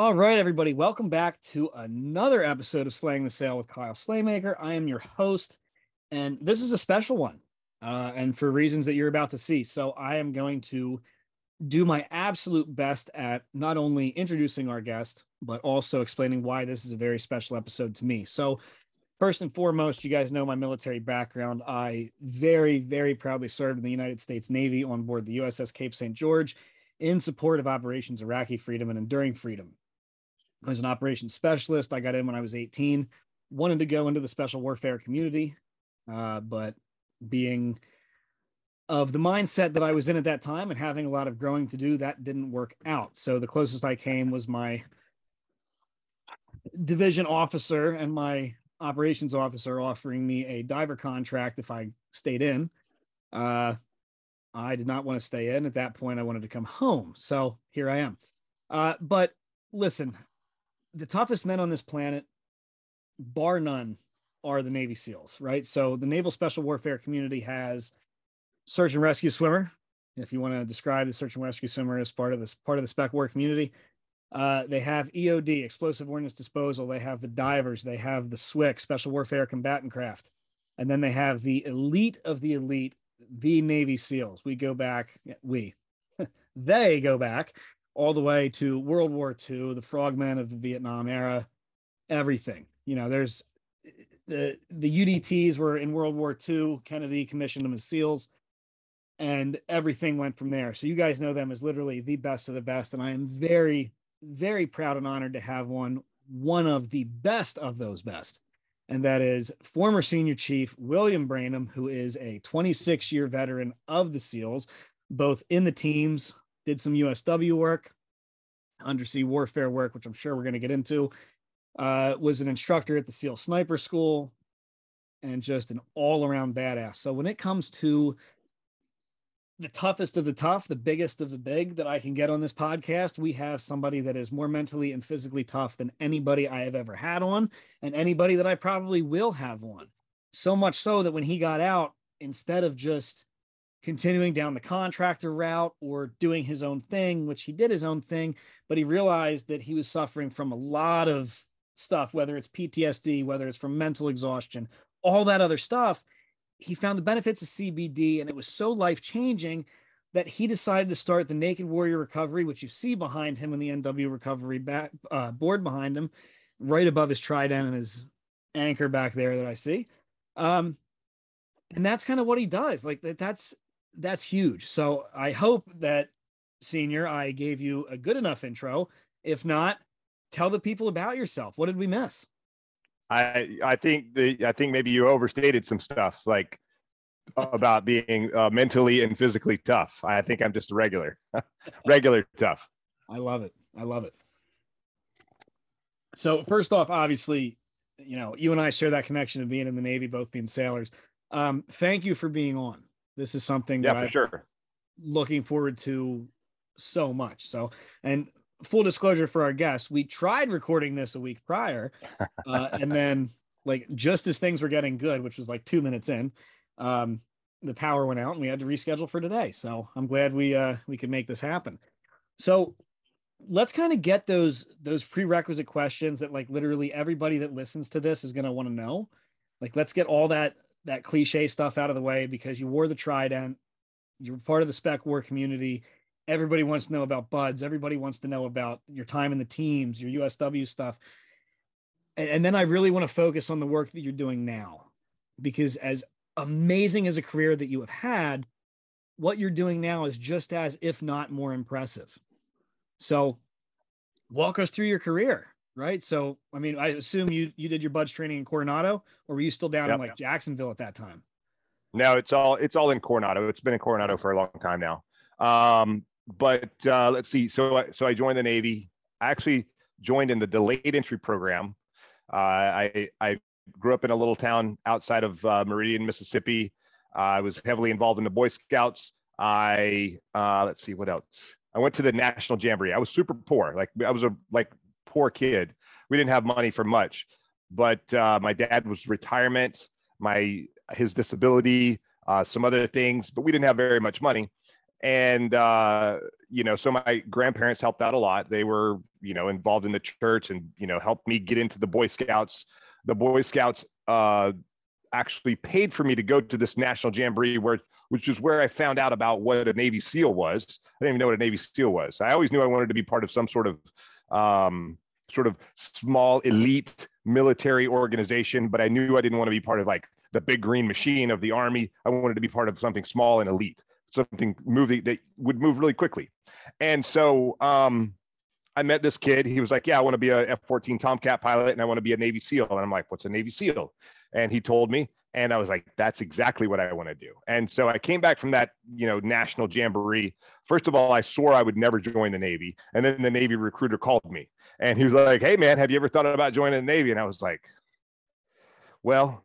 All right, everybody, welcome back to another episode of Slaying the Sale with Kyle Slaymaker. I am your host, and this is a special one, uh, and for reasons that you're about to see. So, I am going to do my absolute best at not only introducing our guest, but also explaining why this is a very special episode to me. So, first and foremost, you guys know my military background. I very, very proudly served in the United States Navy on board the USS Cape St. George in support of Operations Iraqi Freedom and Enduring Freedom. I was an operations specialist. I got in when I was 18, wanted to go into the special warfare community, uh, but being of the mindset that I was in at that time and having a lot of growing to do, that didn't work out. So the closest I came was my division officer and my operations officer offering me a diver contract if I stayed in. Uh, I did not want to stay in. At that point, I wanted to come home. So here I am. Uh, but listen, the toughest men on this planet, bar none, are the Navy SEALs, right? So the Naval Special Warfare community has search and rescue swimmer. If you want to describe the search and rescue swimmer as part of this part of the spec war community, uh, they have EOD, explosive ordnance disposal. They have the divers. They have the SWCC, special warfare combatant craft, and then they have the elite of the elite, the Navy SEALs. We go back, we, they go back all the way to World War II, the frogmen of the Vietnam era, everything. You know, there's the the UDTs were in World War II. Kennedy commissioned them as SEALs, and everything went from there. So you guys know them as literally the best of the best, and I am very, very proud and honored to have one one of the best of those best. And that is former senior chief William Branum, who is a 26 year veteran of the SEALs, both in the teams did some USW work, undersea warfare work, which I'm sure we're going to get into. Uh, was an instructor at the SEAL Sniper School and just an all around badass. So when it comes to the toughest of the tough, the biggest of the big that I can get on this podcast, we have somebody that is more mentally and physically tough than anybody I have ever had on, and anybody that I probably will have on. So much so that when he got out, instead of just continuing down the contractor route or doing his own thing, which he did his own thing, but he realized that he was suffering from a lot of stuff, whether it's PTSD, whether it's from mental exhaustion, all that other stuff. He found the benefits of CBD and it was so life changing that he decided to start the Naked Warrior Recovery, which you see behind him in the NW Recovery back, uh, board behind him, right above his trident and his anchor back there that I see. Um, and that's kind of what he does. Like that, that's that's huge. So I hope that senior, I gave you a good enough intro. If not, tell the people about yourself. What did we miss? I I think the I think maybe you overstated some stuff like about being uh, mentally and physically tough. I think I'm just a regular, regular tough. I love it. I love it. So first off, obviously, you know, you and I share that connection of being in the Navy, both being sailors. Um, thank you for being on. This is something yeah, that for I'm sure. looking forward to so much. So, and full disclosure for our guests, we tried recording this a week prior, uh, and then like just as things were getting good, which was like two minutes in, um, the power went out and we had to reschedule for today. So I'm glad we uh, we could make this happen. So let's kind of get those those prerequisite questions that like literally everybody that listens to this is going to want to know. Like let's get all that that cliche stuff out of the way because you wore the trident, you're part of the spec war community. Everybody wants to know about BUD/S. Everybody wants to know about your time in the teams, your USW stuff. And, and then I really want to focus on the work that you're doing now because as amazing as a career that you have had, what you're doing now is just as, if not more impressive. So walk us through your career right? So, I mean, I assume you you did your BUD/S training in Coronado, or were you still down Yep. in like Jacksonville at that time? No, it's all it's all in Coronado. It's been in Coronado for a long time now. Um, but uh, let's see. So I, so I joined the Navy I actually joined in the delayed entry program. Uh, I I grew up in a little town outside of uh, Meridian, Mississippi. I was heavily involved in the Boy Scouts. I uh, let's see what else. I went to the National Jamboree. I was super poor, like I was a like poor kid. We didn't have money for much, but uh, my dad was retirement, my his disability, uh, some other things, but we didn't have very much money. And uh, you know, so my grandparents helped out a lot. They were you know involved in the church and you know helped me get into the Boy Scouts. The Boy Scouts uh, actually paid for me to go to this national jamboree where which is where I found out about what a Navy SEAL was. I didn't even know what a Navy SEAL was. I always knew I wanted to be part of some sort of um, sort of small elite military organization, but I knew I didn't want to be part of like the big green machine of the army. I wanted to be part of something small and elite, something moving that would move really quickly. And so um, I met this kid. He was like, "Yeah, I want to be a F-14 Tomcat pilot, and I want to be a Navy SEAL." And I'm like, "What's a Navy SEAL?" And he told me, and I was like, that's exactly what I want to do. And so I came back from that, you know, national jamboree. First of all, I swore I would never join the Navy. And then the Navy recruiter called me and he was like, Hey man, have you ever thought about joining the Navy? And I was like, well,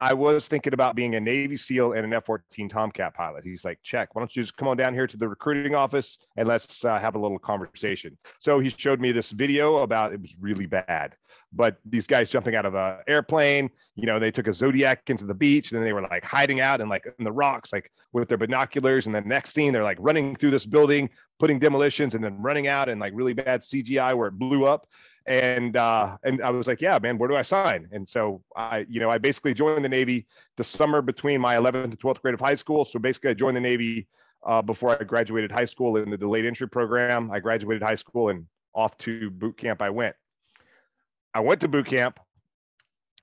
I was thinking about being a Navy SEAL and an F 14 Tomcat pilot. He's like, check. Why don't you just come on down here to the recruiting office and let's uh, have a little conversation? So he showed me this video about it was really bad but these guys jumping out of a airplane, you know, they took a Zodiac into the beach and then they were like hiding out and like in the rocks, like with their binoculars. And the next scene, they're like running through this building, putting demolitions and then running out and like really bad CGI where it blew up. And uh, and I was like, yeah, man, where do I sign? And so I, you know, I basically joined the Navy the summer between my 11th and 12th grade of high school. So basically, I joined the Navy uh, before I graduated high school in the delayed entry program. I graduated high school and off to boot camp I went. I went to boot camp,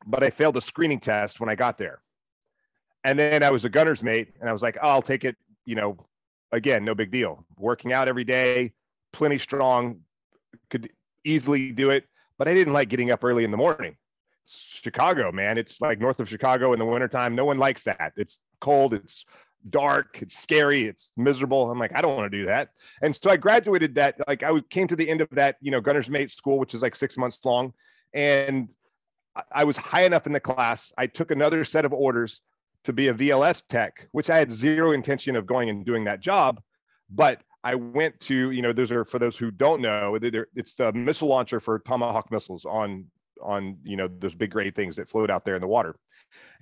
but I failed a screening test when I got there. And then I was a gunner's mate, and I was like, oh, I'll take it. You know, again, no big deal. Working out every day, plenty strong, could easily do it. But I didn't like getting up early in the morning. Chicago, man, it's like north of Chicago in the wintertime. No one likes that. It's cold. It's dark. It's scary. It's miserable. I'm like, I don't want to do that. And so I graduated that. Like I came to the end of that, you know, gunner's mate school, which is like six months long and I was high enough in the class. I took another set of orders to be a VLS tech, which I had zero intention of going and doing that job. But I went to, you know, those are for those who don't know, it's the missile launcher for Tomahawk missiles on on you know those big gray things that float out there in the water.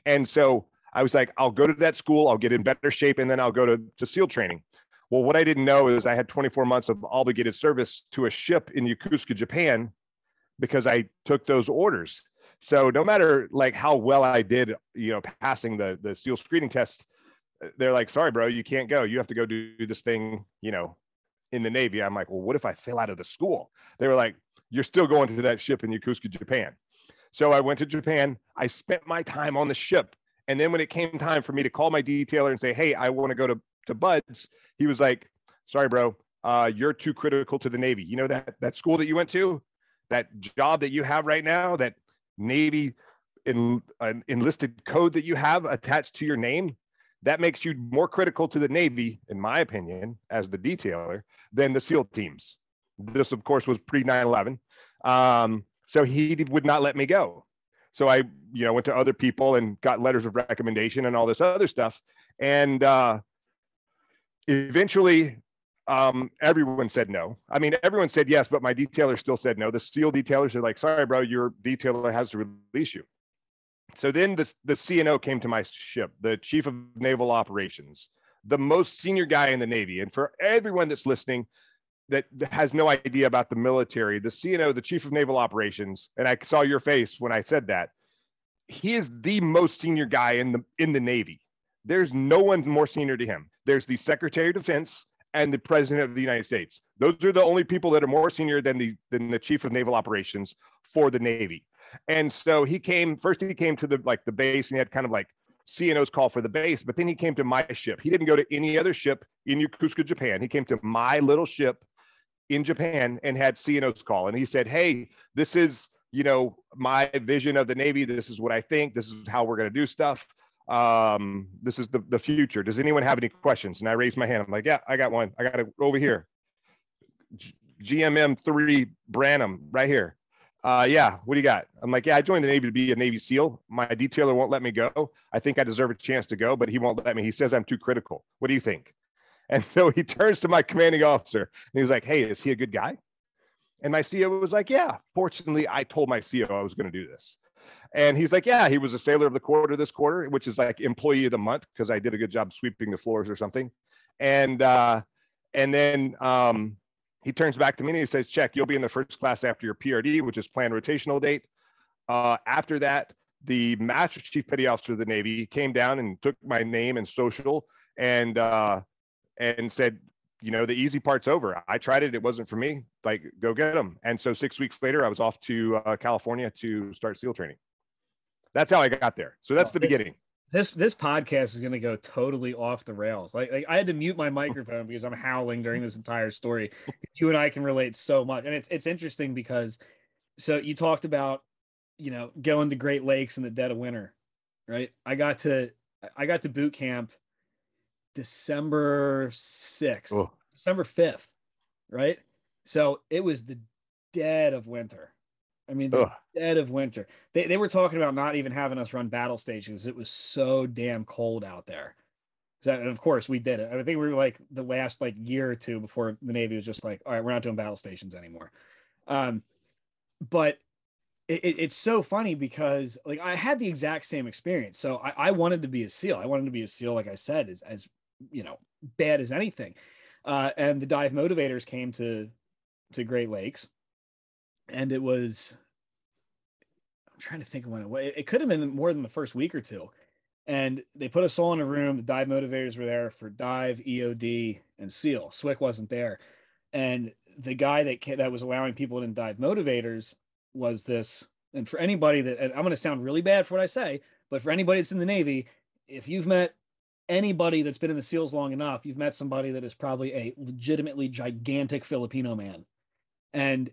And so I was like, I'll go to that school, I'll get in better shape, and then I'll go to, to SEAL training. Well, what I didn't know is I had 24 months of obligated service to a ship in Yokosuka, Japan, because I took those orders. So no matter like how well I did, you know, passing the the SEAL screening test, they're like, sorry, bro, you can't go. You have to go do this thing, you know, in the Navy. I'm like, well, what if I fail out of the school? They were like, you're still going to that ship in Yokosuka, Japan. So I went to Japan. I spent my time on the ship. And then when it came time for me to call my detailer and say, hey, I want to go to, to BUD/S, he was like, sorry, bro, uh, you're too critical to the Navy. You know that that school that you went to? That job that you have right now, that Navy enlisted code that you have attached to your name, that makes you more critical to the Navy, in my opinion, as the detailer, than the SEAL teams. This, of course, was pre 9 11. Um, so he would not let me go. So I, you know, went to other people and got letters of recommendation and all this other stuff. And uh, eventually, um, everyone said no. I mean, everyone said yes, but my detailer still said no. The SEAL detailers are like, sorry, bro, your detailer has to release you. So then the, the CNO came to my ship, the chief of naval operations, the most senior guy in the Navy. And for everyone that's listening that has no idea about the military, the CNO, the chief of naval operations, and I saw your face when I said that, he is the most senior guy in the in the Navy. There's no one more senior to him. There's the Secretary of Defense, and the president of the United States. Those are the only people that are more senior than the than the chief of naval operations for the Navy. And so he came first. He came to the like the base, and he had kind of like CNO's call for the base. But then he came to my ship. He didn't go to any other ship in Yokosuka, Japan. He came to my little ship in Japan and had CNO's call. And he said, "Hey, this is." You know, my vision of the Navy. This is what I think. This is how we're going to do stuff um, this is the, the future. Does anyone have any questions? And I raised my hand. I'm like, yeah, I got one. I got it over here. GMM three Branum right here. Uh, yeah, what do you got? I'm like, yeah, I joined the Navy to be a Navy SEAL. My detailer won't let me go. I think I deserve a chance to go, but he won't let me. He says I'm too critical. What do you think? And so he turns to my commanding officer and he's like, hey, is he a good guy? And my CEO was like, yeah. Fortunately, I told my CEO I was going to do this. And he's like, yeah, he was a sailor of the quarter this quarter, which is like employee of the month because I did a good job sweeping the floors or something. And uh, and then um, he turns back to me and he says, check, you'll be in the first class after your PRD, which is planned rotational date. Uh, after that, the Master Chief Petty Officer of the Navy came down and took my name and social and uh, and said, you know, the easy part's over. I tried it; it wasn't for me. Like, go get them. And so six weeks later, I was off to uh, California to start SEAL training. That's how I got there. So that's the beginning this this podcast is going to go totally off the rails. Like, like I had to mute my microphone because I'm howling during this entire story. You and I can relate so much, and it's it's interesting because so you talked about you know going to Great Lakes in the dead of winter, right? I got to I got to boot camp December sixth, oh. December fifth, right? So it was the dead of winter. I mean, the Ugh. dead of winter. They, they were talking about not even having us run battle stations. It was so damn cold out there. So, and of course, we did it. I think we were like the last like year or two before the Navy was just like, all right, we're not doing battle stations anymore. Um, but it, it, it's so funny because like I had the exact same experience. So I, I wanted to be a SEAL. I wanted to be a SEAL, like I said, as, as you know, bad as anything. Uh, and the dive motivators came to to Great Lakes and it was I'm trying to think of when it It could have been more than the first week or two. And they put us all in a room. The dive motivators were there for dive, EOD, and SEAL. SWCC wasn't there. And the guy that that was allowing people to dive motivators was this. And for anybody that I'm going to sound really bad for what I say, but for anybody that's in the Navy, if you've met anybody that's been in the SEALs long enough, you've met somebody that is probably a legitimately gigantic Filipino man. And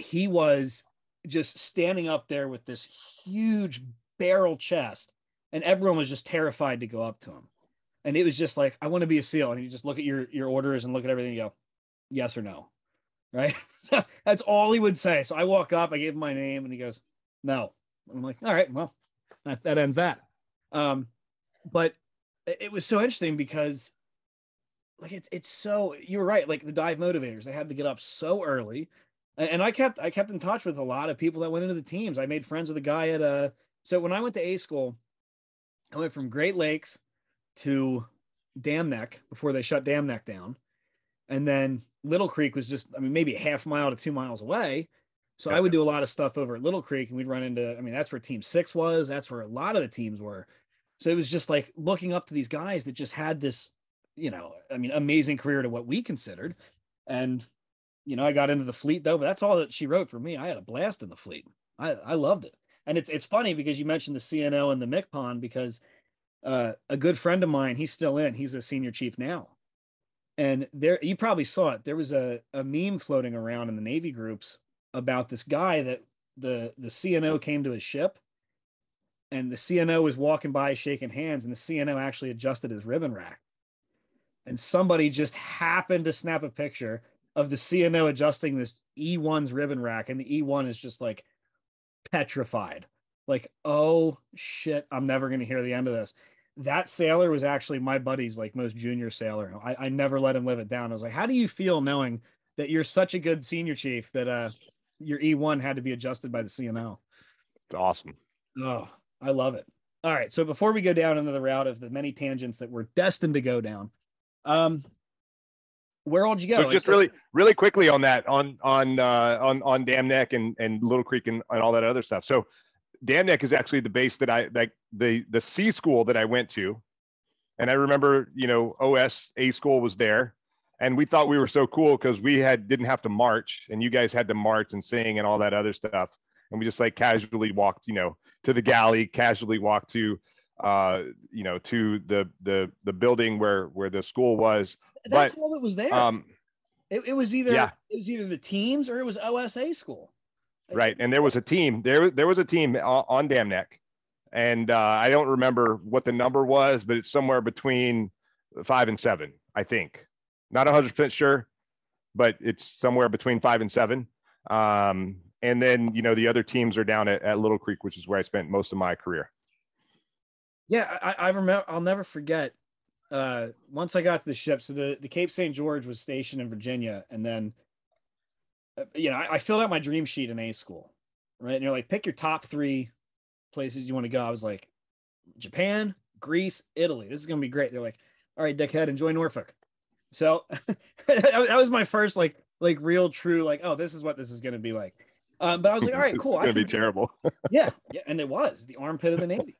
he was just standing up there with this huge barrel chest, and everyone was just terrified to go up to him. And it was just like, I want to be a SEAL. And you just look at your your orders and look at everything and go, yes or no. Right. so that's all he would say. So I walk up, I gave him my name, and he goes, No. I'm like, all right, well, that, that ends that. Um, but it was so interesting because like it's it's so you're right, like the dive motivators, they had to get up so early and I kept I kept in touch with a lot of people that went into the teams. I made friends with a guy at a uh, so when I went to A school, I went from Great Lakes to Dam Neck before they shut Dam Neck down. And then Little Creek was just, I mean, maybe a half mile to two miles away. So I would do a lot of stuff over at Little Creek and we'd run into, I mean, that's where team six was. That's where a lot of the teams were. So it was just like looking up to these guys that just had this, you know, I mean, amazing career to what we considered. And you know, I got into the fleet though, but that's all that she wrote for me. I had a blast in the fleet. I, I loved it. And it's it's funny because you mentioned the CNO and the MCPON because uh, a good friend of mine, he's still in, he's a senior chief now. And there you probably saw it. There was a, a meme floating around in the Navy groups about this guy that the the CNO came to his ship and the CNO was walking by shaking hands, and the CNO actually adjusted his ribbon rack. And somebody just happened to snap a picture of the CNO adjusting this E1's ribbon rack, and the E1 is just like petrified. Like, oh shit, I'm never gonna hear the end of this. That sailor was actually my buddy's like most junior sailor. I, I never let him live it down. I was like, how do you feel knowing that you're such a good senior chief that uh your E1 had to be adjusted by the CNO? It's awesome. Oh, I love it. All right. So before we go down into the route of the many tangents that we're destined to go down, um, where did you go? So just really, really quickly on that, on on uh, on on Dam Neck and and Little Creek and, and all that other stuff. So Dam Neck is actually the base that I like the the C school that I went to, and I remember you know OS A school was there, and we thought we were so cool because we had didn't have to march, and you guys had to march and sing and all that other stuff, and we just like casually walked you know to the galley, casually walked to uh you know to the the the building where where the school was that's but, all that was there. Um, it, it was either yeah. it was either the teams or it was OSA school. Right, and there was a team. There there was a team on, Dam Neck, and uh, I don't remember what the number was, but it's somewhere between five and seven, I think. Not a 100 percent sure, but it's somewhere between five and seven. Um, and then you know the other teams are down at, at Little Creek, which is where I spent most of my career. Yeah, I, I remember. I'll never forget. Uh, once I got to the ship, so the the Cape St. George was stationed in Virginia, and then, uh, you know, I, I filled out my dream sheet in A school, right? And you're like, pick your top three places you want to go. I was like, Japan, Greece, Italy. This is gonna be great. They're like, all right, dickhead, enjoy Norfolk. So that was my first like like real true like oh this is what this is gonna be like. Um, but I was like, all right, cool. It's gonna be terrible. yeah, yeah, and it was the armpit of the Navy.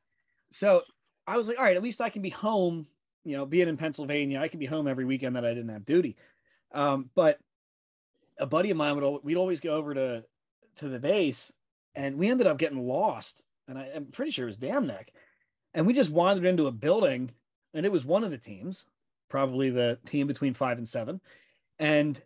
So I was like, all right, at least I can be home. You know, being in Pennsylvania, I could be home every weekend that I didn't have duty. Um, but a buddy of mine would we'd always go over to to the base, and we ended up getting lost. And I, am pretty sure it was Dam Neck, and we just wandered into a building, and it was one of the teams, probably the team between five and seven, and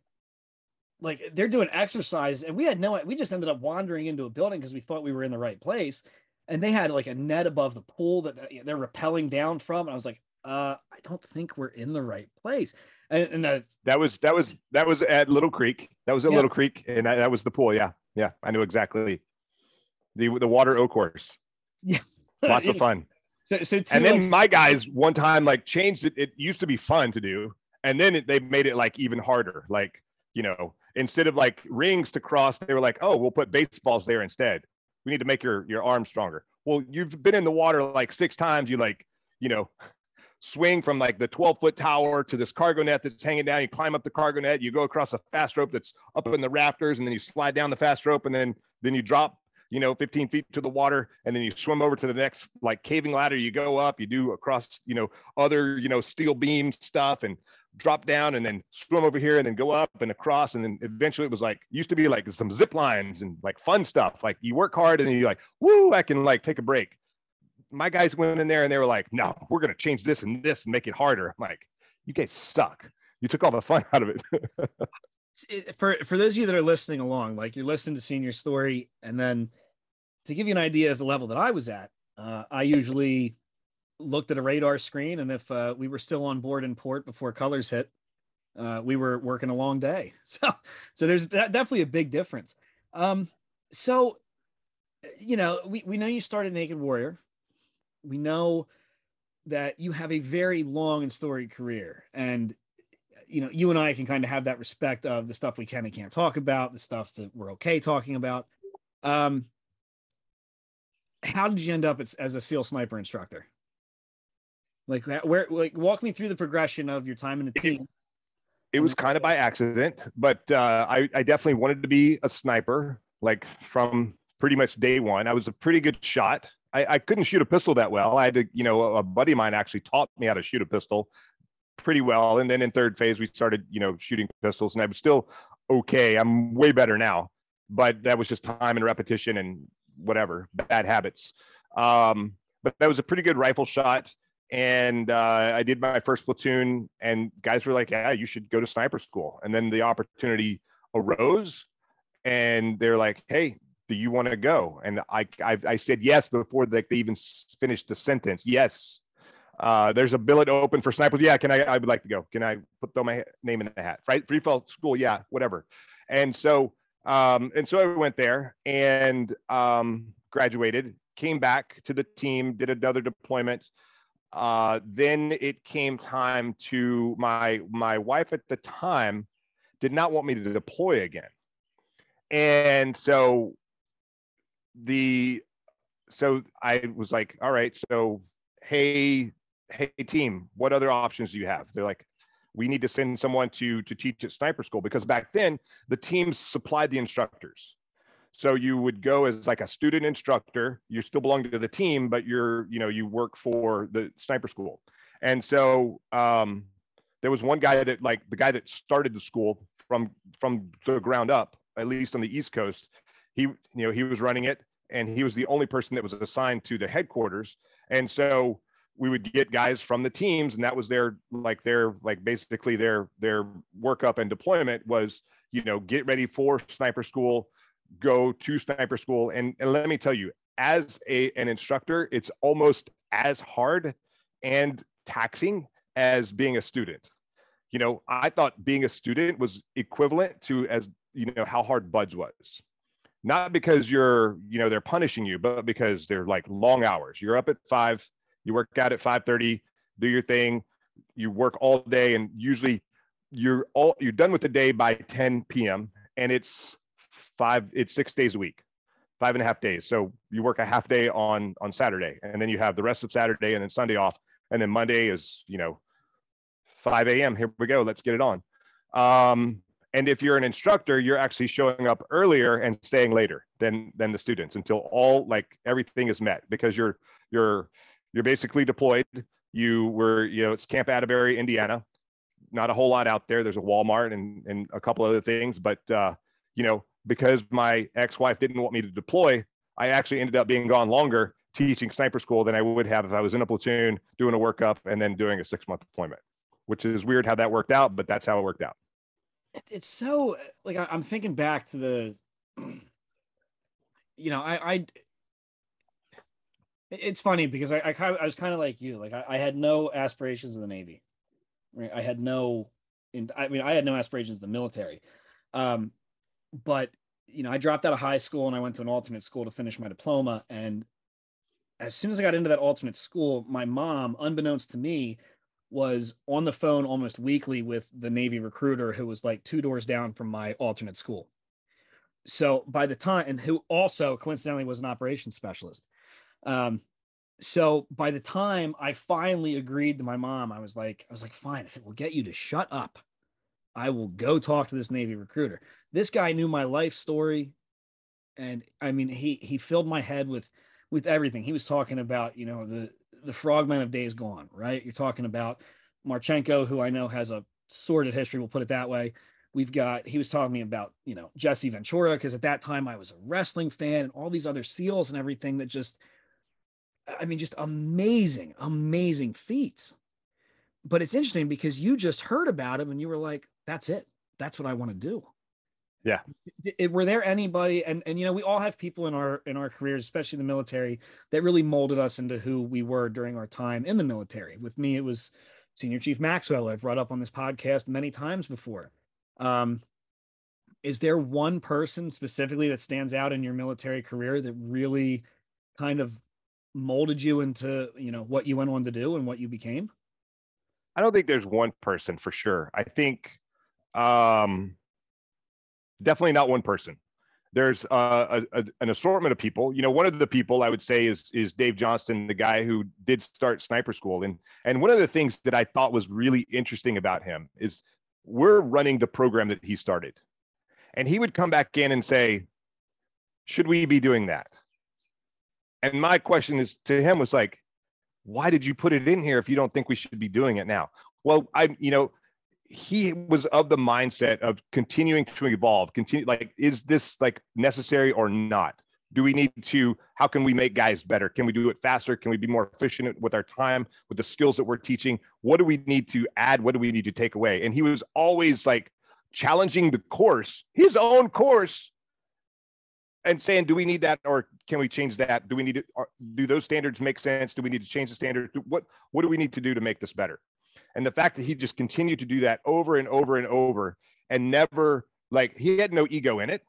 like they're doing exercise and we had no we just ended up wandering into a building because we thought we were in the right place and they had like a net above the pool that they're rappelling down from and i was like uh i don't think we're in the right place. And, and uh, that was that was that was at little creek. That was at yeah. little creek and that, that was the pool. Yeah yeah i knew exactly. The the water o course. Yeah. Lots of fun. So, so and then my guys one time like changed it. It used to be fun to do and then it, they made it like even harder. Like you know instead of like rings to cross, they were like, oh, we'll put baseballs there instead. We need to make your your arm stronger. Well, you've been in the water like six times. You like, you know, swing from like the 12 foot tower to this cargo net that's hanging down. You climb up the cargo net. You go across a fast rope that's up in the rafters, and then you slide down the fast rope, and then then you drop you know 15 feet to the water and then you swim over to the next like caving ladder you go up you do across you know other you know steel beam stuff and drop down and then swim over here and then go up and across. And then eventually it was like, used to be like some zip lines and like fun stuff. Like you work hard and then you're like, woo, I can like take a break. My guys went in there and they were like, no, we're going to change this and this and make it harder. I'm like, you guys suck. You took all the fun out of it. for, for those of you that are listening along, like you're listening to Senior Story, and then to give you an idea of the level that I was at, uh, I usually looked at a radar screen, and if uh, we were still on board in port before colors hit, uh, we were working a long day. So, so there's definitely a big difference. Um, so, you know, we, we know you started Naked Warrior. We know that you have a very long and storied career, and you know, you and I can kind of have that respect of the stuff we can and can't talk about, the stuff that we're okay talking about. Um, how did you end up as, as a SEAL sniper instructor? Like where like walk me through the progression of your time in the team. It, was kind of by accident, but uh, I, I definitely wanted to be a sniper, like from pretty much day one. I was a pretty good shot. I, I couldn't shoot a pistol that well. I had to, you know, a buddy of mine actually taught me how to shoot a pistol pretty well. And then in third phase, we started, you know, shooting pistols, and I was still okay. I'm way better now, but that was just time and repetition and whatever bad habits. Um, but that was a pretty good rifle shot and uh, I did my first platoon, and guys were like, "Yeah, you should go to sniper school." And then the opportunity arose, and they're like, "Hey, do you want to go?" And I, I, I said yes before they, they even finished the sentence. Yes, uh, there's a billet open for snipers. Yeah, can I? I would like to go. Can I put throw my name in the hat? Right, free fall school. Yeah, whatever. And so, um, and so I went there and um, graduated. Came back to the team, did another deployment. Uh, then it came time to my my wife at the time did not want me to deploy again, and so the so I was like, all right, so hey hey team, what other options do you have? They're like, we need to send someone to to teach at sniper school because back then the teams supplied the instructors so you would go as like a student instructor. You still belong to the team, but you're, you know, you work for the sniper school. And so um, there was one guy that like the guy that started the school from from the ground up, at least on the East Coast. He, you know, he was running it, and he was the only person that was assigned to the headquarters. And so we would get guys from the teams, and that was their like their like basically their their workup and deployment was you know get ready for sniper school go to sniper school and, and let me tell you as a, an instructor it's almost as hard and taxing as being a student you know, I thought being a student was equivalent to as you know how hard BUD/S was. Not because you're, you know, they're punishing you, but because they're like long hours. You're up at five, you work out at 5:30, do your thing, you work all day, and usually you're all you're done with the day by 10 p.m. and it's five, it's six days a week, five and a half days. So you work a half day on on Saturday, and then you have the rest of Saturday and then Sunday off, and then Monday is, you know, 5 a.m. Here we go. Let's get it on. Um, and if you're an instructor, you're actually showing up earlier and staying later than than the students until all like everything is met because you're you're you're basically deployed. You were, you know, it's Camp Atterbury, Indiana. Not a whole lot out there. There's a Walmart and and a couple other things, but uh, you know, because my ex-wife didn't want me to deploy, I actually ended up being gone longer teaching sniper school than I would have if I was in a platoon doing a workup and then doing a six month deployment which is weird how that worked out, but that's how it worked out. It's so like I'm thinking back to the, you know, I, I it's funny because I, I, I was kind of like you, like I, I, had no aspirations in the Navy, right? I had no, in, I mean, I had no aspirations in the military, um, but you know, I dropped out of high school and I went to an alternate school to finish my diploma. And as soon as I got into that alternate school, my mom, unbeknownst to me, was on the phone almost weekly with the Navy recruiter who was like two doors down from my alternate school. So by the time, and who also coincidentally was an operations specialist. Um, so by the time I finally agreed to my mom, I was like, I was like, fine, if it will get you to shut up, I will go talk to this Navy recruiter. This guy knew my life story. And I mean, he he filled my head with with everything. He was talking about, you know, the the frogman of days gone, right? You're talking about Marcinko, who I know has a sordid history, we'll put it that way. We've got, he was talking to me about, you know, Jesse Ventura, because at that time I was a wrestling fan and all these other SEALs and everything that just, I mean, just amazing, amazing feats. But it's interesting because you just heard about him and you were like, that's it. That's what I want to do. Yeah. Were there anybody and and you know we all have people in our in our careers especially in the military that really molded us into who we were during our time in the military. With me it was Senior Chief Maxwell I've brought up on this podcast many times before. Um is there one person specifically that stands out in your military career that really kind of molded you into, you know, what you went on to do and what you became? I don't think there's one person for sure. I think um definitely not one person. There's uh, a, a, an assortment of people. You know, one of the people I would say is is Dave Johnston, the guy who did start sniper school. And and one of the things that I thought was really interesting about him is we're running the program that he started, and he would come back in and say, "Should we be doing that?" And my question is to him was like, "Why did you put it in here if you don't think we should be doing it now?" Well, I you know he was of the mindset of continuing to evolve continue like is this like necessary or not? Do we need to how can we make guys better? Can we do it faster? Can we be more efficient with our time with the skills that we're teaching? What do we need to add? What do we need to take away? And he was always like challenging the course his own course and saying do we need that or can we change that? Do we need to do those standards make sense? Do we need to change the standard? What what do we need to do to make this better and the fact that he just continued to do that over and over and over and never like he had no ego in it.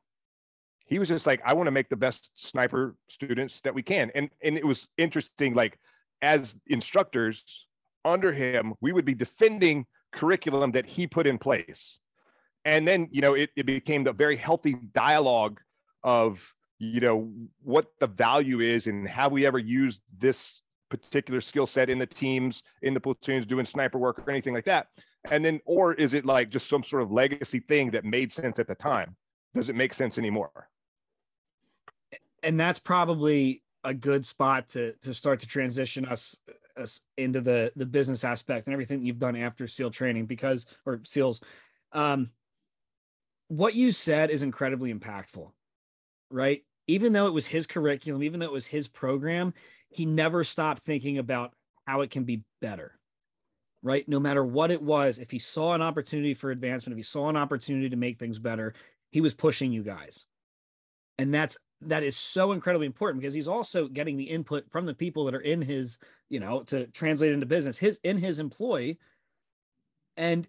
He was just like, I want to make the best sniper students that we can. And and it was interesting, like as instructors under him, we would be defending curriculum that he put in place. And then, you know, it, it became the very healthy dialogue of, you know, what the value is and have we ever used this particular skill set in the teams, in the platoons, doing sniper work or anything like that? And then, or is it like just some sort of legacy thing that made sense at the time? Does it make sense anymore? And that's probably a good spot to to start to transition us us into the the business aspect and everything you've done after SEAL training because or SEALs. Um, what you said is incredibly impactful, right? Even though it was his curriculum, even though it was his program, he never stopped thinking about how it can be better right? No matter what it was if he saw an opportunity for advancement if he saw an opportunity to make things better he was pushing you guys. And that's that is so incredibly important because he's also getting the input from the people that are in his you know to translate into business his in his employee and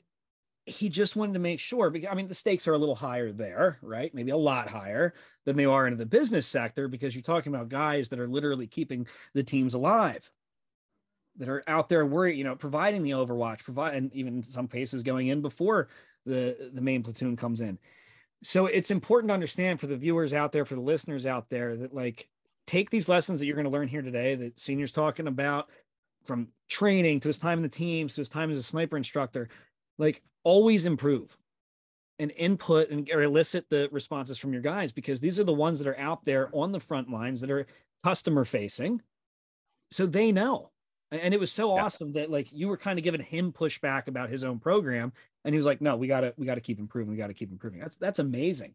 he just wanted to make sure because I mean the stakes are a little higher there, right? Maybe a lot higher than they are in the business sector because you're talking about guys that are literally keeping the teams alive, that are out there worrying, you know, providing the overwatch, provide and even in some cases going in before the the main platoon comes in. So it's important to understand for the viewers out there, for the listeners out there, that like take these lessons that you're going to learn here today that seniors talking about from training to his time in the teams to his time as a sniper instructor like always improve and input and or elicit the responses from your guys because these are the ones that are out there on the front lines that are customer facing. So they know. And it was so yeah. awesome that like you were kind of giving him pushback about his own program and he was like no we gotta we gotta keep improving we gotta keep improving. That's that's amazing.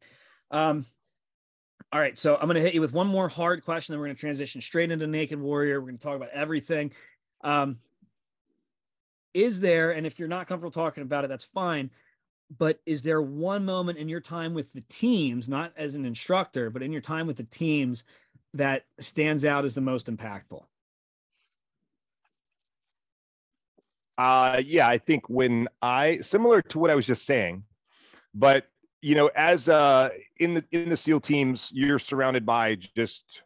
Um all right so i'm gonna hit you with one more hard question then we're gonna transition straight into naked warrior. We're gonna talk about everything. Um is there, and if you're not comfortable talking about it, that's fine. But is there one moment in your time with the teams, not as an instructor, but in your time with the teams that stands out as the most impactful? Uh, yeah, I think when I similar to what I was just saying, but you know, as uh, in the in the SEAL teams, you're surrounded by just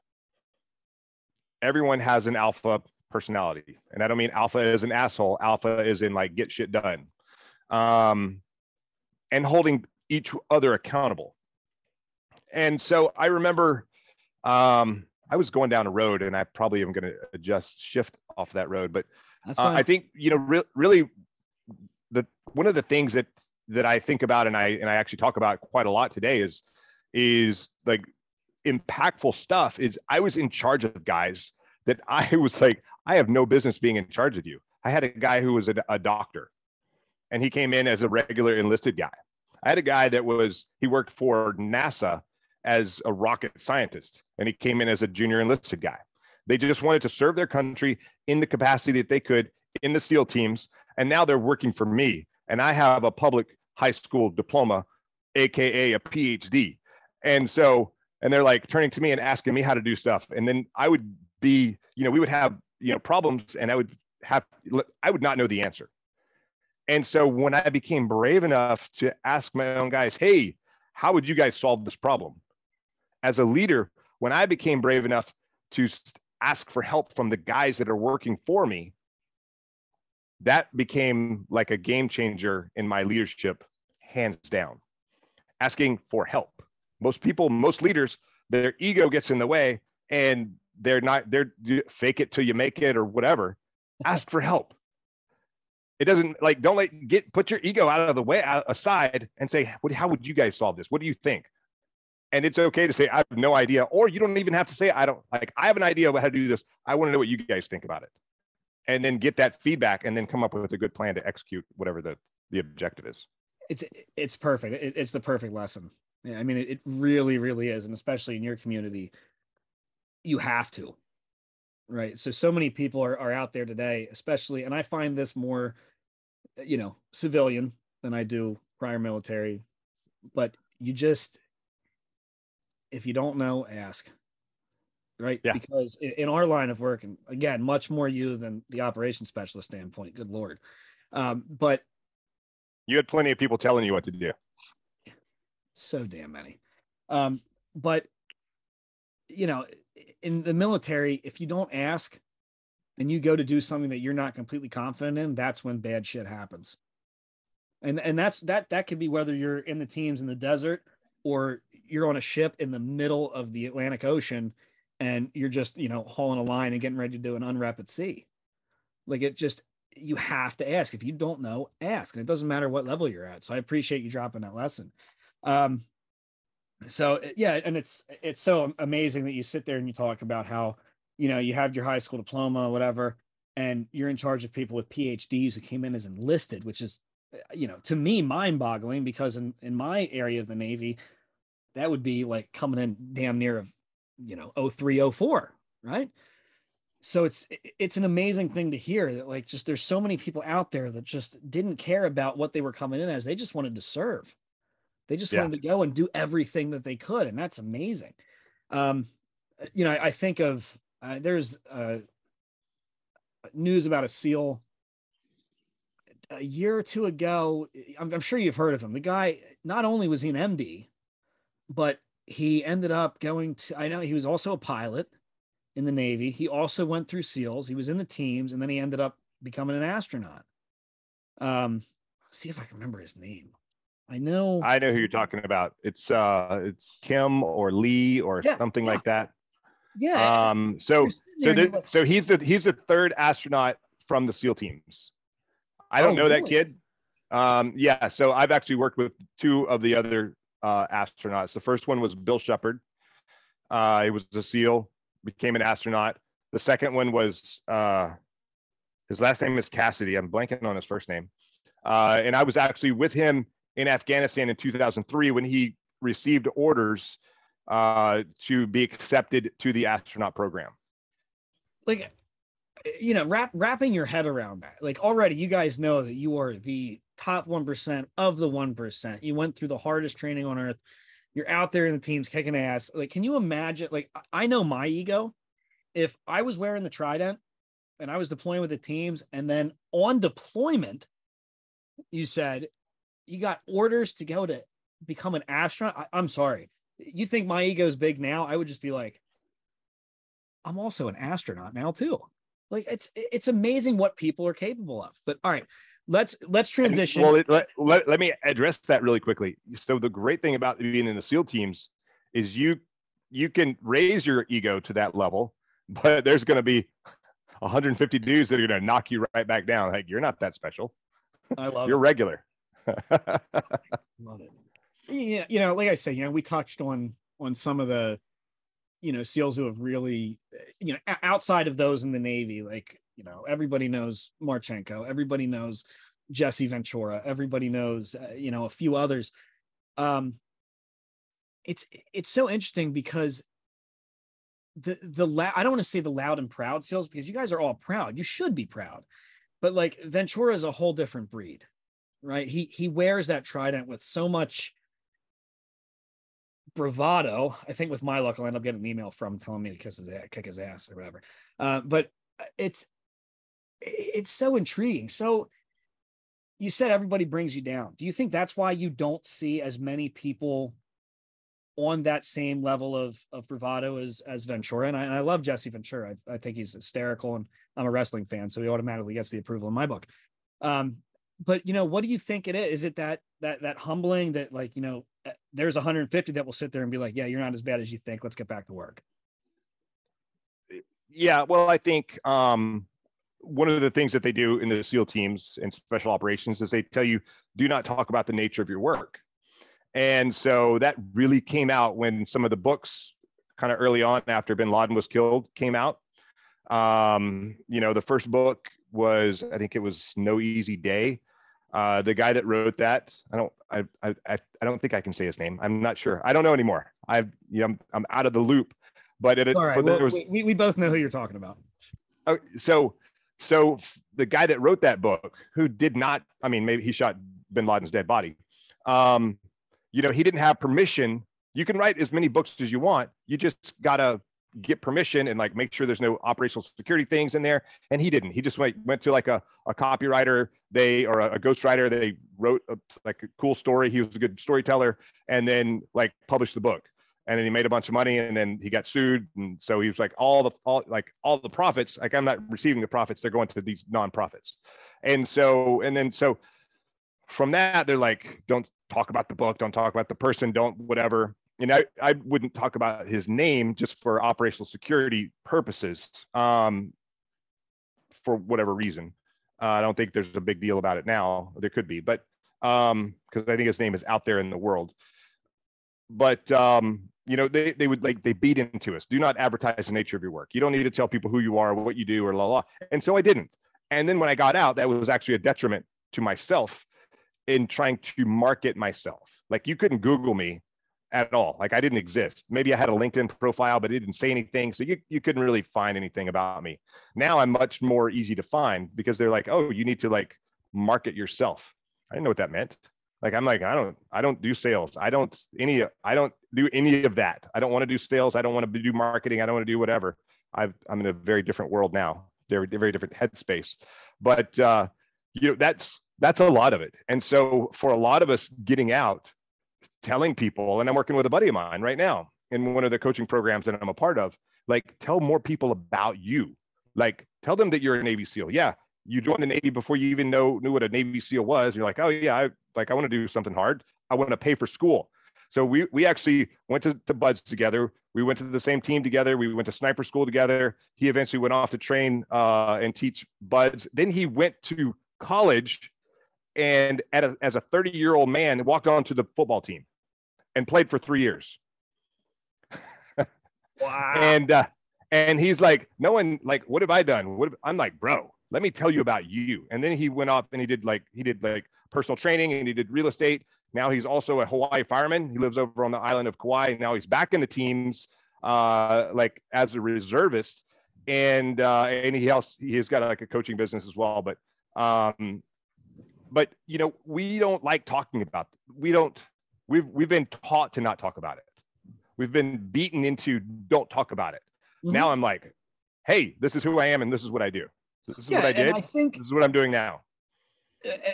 everyone has an alpha personality. And I don't mean alpha is an asshole. Alpha is in like get shit done. Um, and holding each other accountable. And so I remember um, I was going down a road and I probably am going to adjust shift off that road. But uh, I think, you know, re- really the, one of the things that, that I think about and I, and I actually talk about quite a lot today is, is like impactful stuff is I was in charge of guys that I was like, I have no business being in charge of you. I had a guy who was a, a doctor and he came in as a regular enlisted guy. I had a guy that was, he worked for NASA as a rocket scientist and he came in as a junior enlisted guy. They just wanted to serve their country in the capacity that they could in the SEAL teams. And now they're working for me. And I have a public high school diploma, AKA a PhD. And so, and they're like turning to me and asking me how to do stuff. And then I would be, you know, we would have you know problems and i would have i would not know the answer. And so when i became brave enough to ask my own guys hey how would you guys solve this problem? As a leader when i became brave enough to ask for help from the guys that are working for me that became like a game changer in my leadership hands down. Asking for help. Most people most leaders their ego gets in the way and they're not they're fake it till you make it or whatever. Ask for help. It doesn't like don't let get put your ego out of the way out, aside and say what how would you guys solve this? What do you think? And it's okay to say i have no idea or you don't even have to say i don't like i have an idea about how to do this. I want to know what you guys think about it. And then get that feedback and then come up with a good plan to execute whatever the the objective is. It's it's perfect. It, it's the perfect lesson. Yeah, i mean it, it really really is and especially in your community you have to right? So so many people are, are out there today especially and i find this more you know civilian than i do prior military but you just if you don't know ask right? Yeah. because in our line of work and again much more you than the operations specialist standpoint good lord. Um, but you had plenty of people telling you what to do. So damn many. Um, but you know in the military, if you don't ask and you go to do something that you're not completely confident in, that's when bad shit happens. And and that's that that could be whether you're in the teams in the desert or you're on a ship in the middle of the Atlantic Ocean and you're just, you know, hauling a line and getting ready to do an UNREP at sea. Like it just you have to ask. If you don't know, ask. And it doesn't matter what level you're at. So I appreciate you dropping that lesson. Um, so uh, yeah and it's it's so amazing that you sit there and you talk about how you know you have your high school diploma whatever and you're in charge of people with phds who came in as enlisted which is uh, you know to me mind boggling because in in my area of the navy that would be like coming in damn near of you know 0304 right? So it's it's an amazing thing to hear that like just there's so many people out there that just didn't care about what they were coming in as they just wanted to serve they just yeah. wanted to go and do everything that they could, and that's amazing. Um, you know, I, I think of uh, there's uh, news about a SEAL a year or two ago. I'm, I'm sure you've heard of him. The guy not only was he an MD, but he ended up going to. I know he was also a pilot in the Navy. He also went through SEALs. He was in the teams, and then he ended up becoming an astronaut. Um, see if I can remember his name. I know. I know who you're talking about. It's uh, it's Kim or Lee or Yeah, something yeah. like that. Yeah. Um, so so there and you're the, like, so he's the he's the third astronaut from the SEAL teams. I don't Oh, know that kid. Um, yeah, so I've actually worked with two of the other uh, astronauts. The first one was Bill Shepherd. Uh, he was a SEAL, became an astronaut. The second one was uh, his last name is Cassidy. I'm blanking on his first name. Uh, and I was actually with him in Afghanistan in 2003 when he received orders uh, to be accepted to the astronaut program. like you know wrap wrapping your head around that. Like already you guys know that you are the top 1% of the 1% you went through the hardest training on earth. You're out there in the teams kicking ass. Like can you imagine like I- i know my ego. If i was wearing the trident and i was deploying with the teams and then on deployment you said you got orders to go to become an astronaut I, i'm sorry you think my ego's big now i would just be like I'm also an astronaut now too. Like it's it's amazing what people are capable of. But all right, let's let's And, transition. Well, it, let, let, let me address that really quickly. So the great thing about being in the SEAL teams is you you can raise your ego to that level, but there's going to be 150 dudes that are going to knock you right back down. Like you're not that special. I love You're it. regular. Love it. Yeah, you know, like I say, you know, we touched on on some of the, you know, SEALs who have really, you know, outside of those in the Navy, like you know, everybody knows Marcinko, everybody knows Jesse Ventura, everybody knows, uh, you know, a few others. Um, it's it's so interesting because the the la- I don't want to say the loud and proud SEALs because you guys are all proud. You should be proud, but like Ventura is a whole different breed, right? He he wears that trident with so much bravado. I think with my luck, I'll end up getting an email from telling me to kiss his ass, kick his ass or whatever. Uh, but it's it's so intriguing. So you said everybody brings you down. Do you think that's why you don't see as many people on that same level of of bravado as as Ventura? And I, and I love Jesse Ventura. I, I think he's hysterical, and I'm a wrestling fan, so he automatically gets the approval in my book. Um, but you know, what do you think it is? Is it that that that humbling that like you know, uh, there's 150 that will sit there and be like, yeah, you're not as bad as you think. Let's get back to work. Yeah, well, I think um, one of the things that they do in the SEAL teams and special operations is they tell you do not talk about the nature of your work. And so that really came out when some of the books, kind of early on after Bin Laden was killed, came out. Um, you know, the first book was, I think it was No Easy Day. Uh, the guy that wrote that, I don't, I, I, I don't think I can say his name. I'm not sure. I don't know anymore. I've, you know, I'm, I'm out of the loop. But it, All right, well, was, we, we both know who you're talking about. Oh, so so the guy that wrote that book who did not i mean maybe he shot bin laden's dead body um you know he didn't have permission you can write as many books as you want you just gotta get permission and like make sure there's no operational security things in there and he didn't. He just went went to like a, a copywriter they or a, a ghostwriter they wrote a, like a cool story. He was a good storyteller and then like published the book. And then he made a bunch of money and then he got sued. And so he was like all the all like all the profits like i'm not receiving the profits they're going to these nonprofits. And so and then so from that they're like don't talk about the book don't talk about the person don't whatever and i i wouldn't talk about his name just for operational security purposes um for whatever reason uh, i don't think there's a big deal about it now there could be but um because i think his name is out there in the world but um, you know, they, they would like they beat into us. Do not advertise the nature of your work. You don't need to tell people who you are, what you do, or la la. And so I didn't. And then when I got out, that was actually a detriment to myself in trying to market myself. Like you couldn't Google me at all. Like I didn't exist. Maybe I had a LinkedIn profile, but it didn't say anything. So you, you couldn't really find anything about me. Now I'm much more easy to find because they're like, oh, you need to like market yourself. I didn't know what that meant like i'm like i don't i don't do sales i don't any i don't do any of that i don't want to do sales i don't want to do marketing i don't want to do whatever I've, i'm in a very different world now very very different headspace but uh you know that's that's a lot of it. And so for a lot of us getting out, telling people, and I'm working with a buddy of mine right now in one of the coaching programs that I'm a part of, like tell more people about you. Like tell them that you're a Navy SEAL. Yeah, you joined the Navy before you even know knew what a Navy SEAL was. You're like, oh yeah, I like I want to do something hard. I want to pay for school. So we we actually went to, to BUD/S together. We went to the same team together. We went to sniper school together. He eventually went off to train uh, and teach BUD/S. Then he went to college and a, as a 30 year old man walked onto the football team and played for three years. Wow. and uh, and he's like, no one like, what have I done? What have, I'm like, bro, let me tell you about you. And then he went off and he did like he did like personal training and he did real estate. Now he's also a Hawaii fireman. He lives over on the island of Kauai. Now he's back in the teams, uh, like as a reservist, and uh, and he has got like a coaching business as well. But um, but you know we don't like talking about. We don't. We've we've been taught to not talk about it. We've been beaten into don't talk about it. Mm-hmm. Now I'm like, hey, this is who I am and this is what I do. This is yeah, what I did. I think this is what I'm doing now.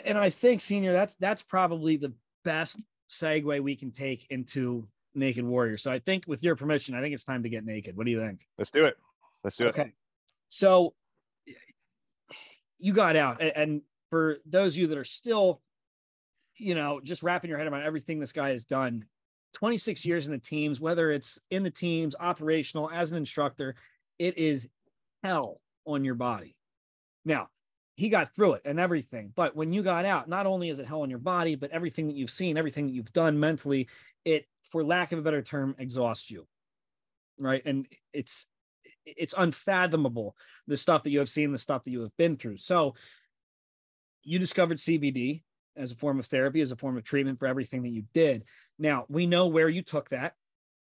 And I think, senior, that's that's probably the best segue we can take into Naked Warrior. So I think, with your permission, I think it's time to get naked. What do you think? Let's do it. Let's do it. Okay. So you got out, and for those of you that are still, you know, just wrapping your head around everything this guy has done, 26 years in the teams, whether it's in the teams, operational, as an instructor, it is hell on your body. Now, he got through it and everything. But when you got out, not only is it hell on your body, but everything that you've seen, everything that you've done mentally, it, for lack of a better term, exhausts you. Right. And it's, it's unfathomable the stuff that you have seen, the stuff that you have been through. So you discovered CBD as a form of therapy, as a form of treatment for everything that you did. Now we know where you took that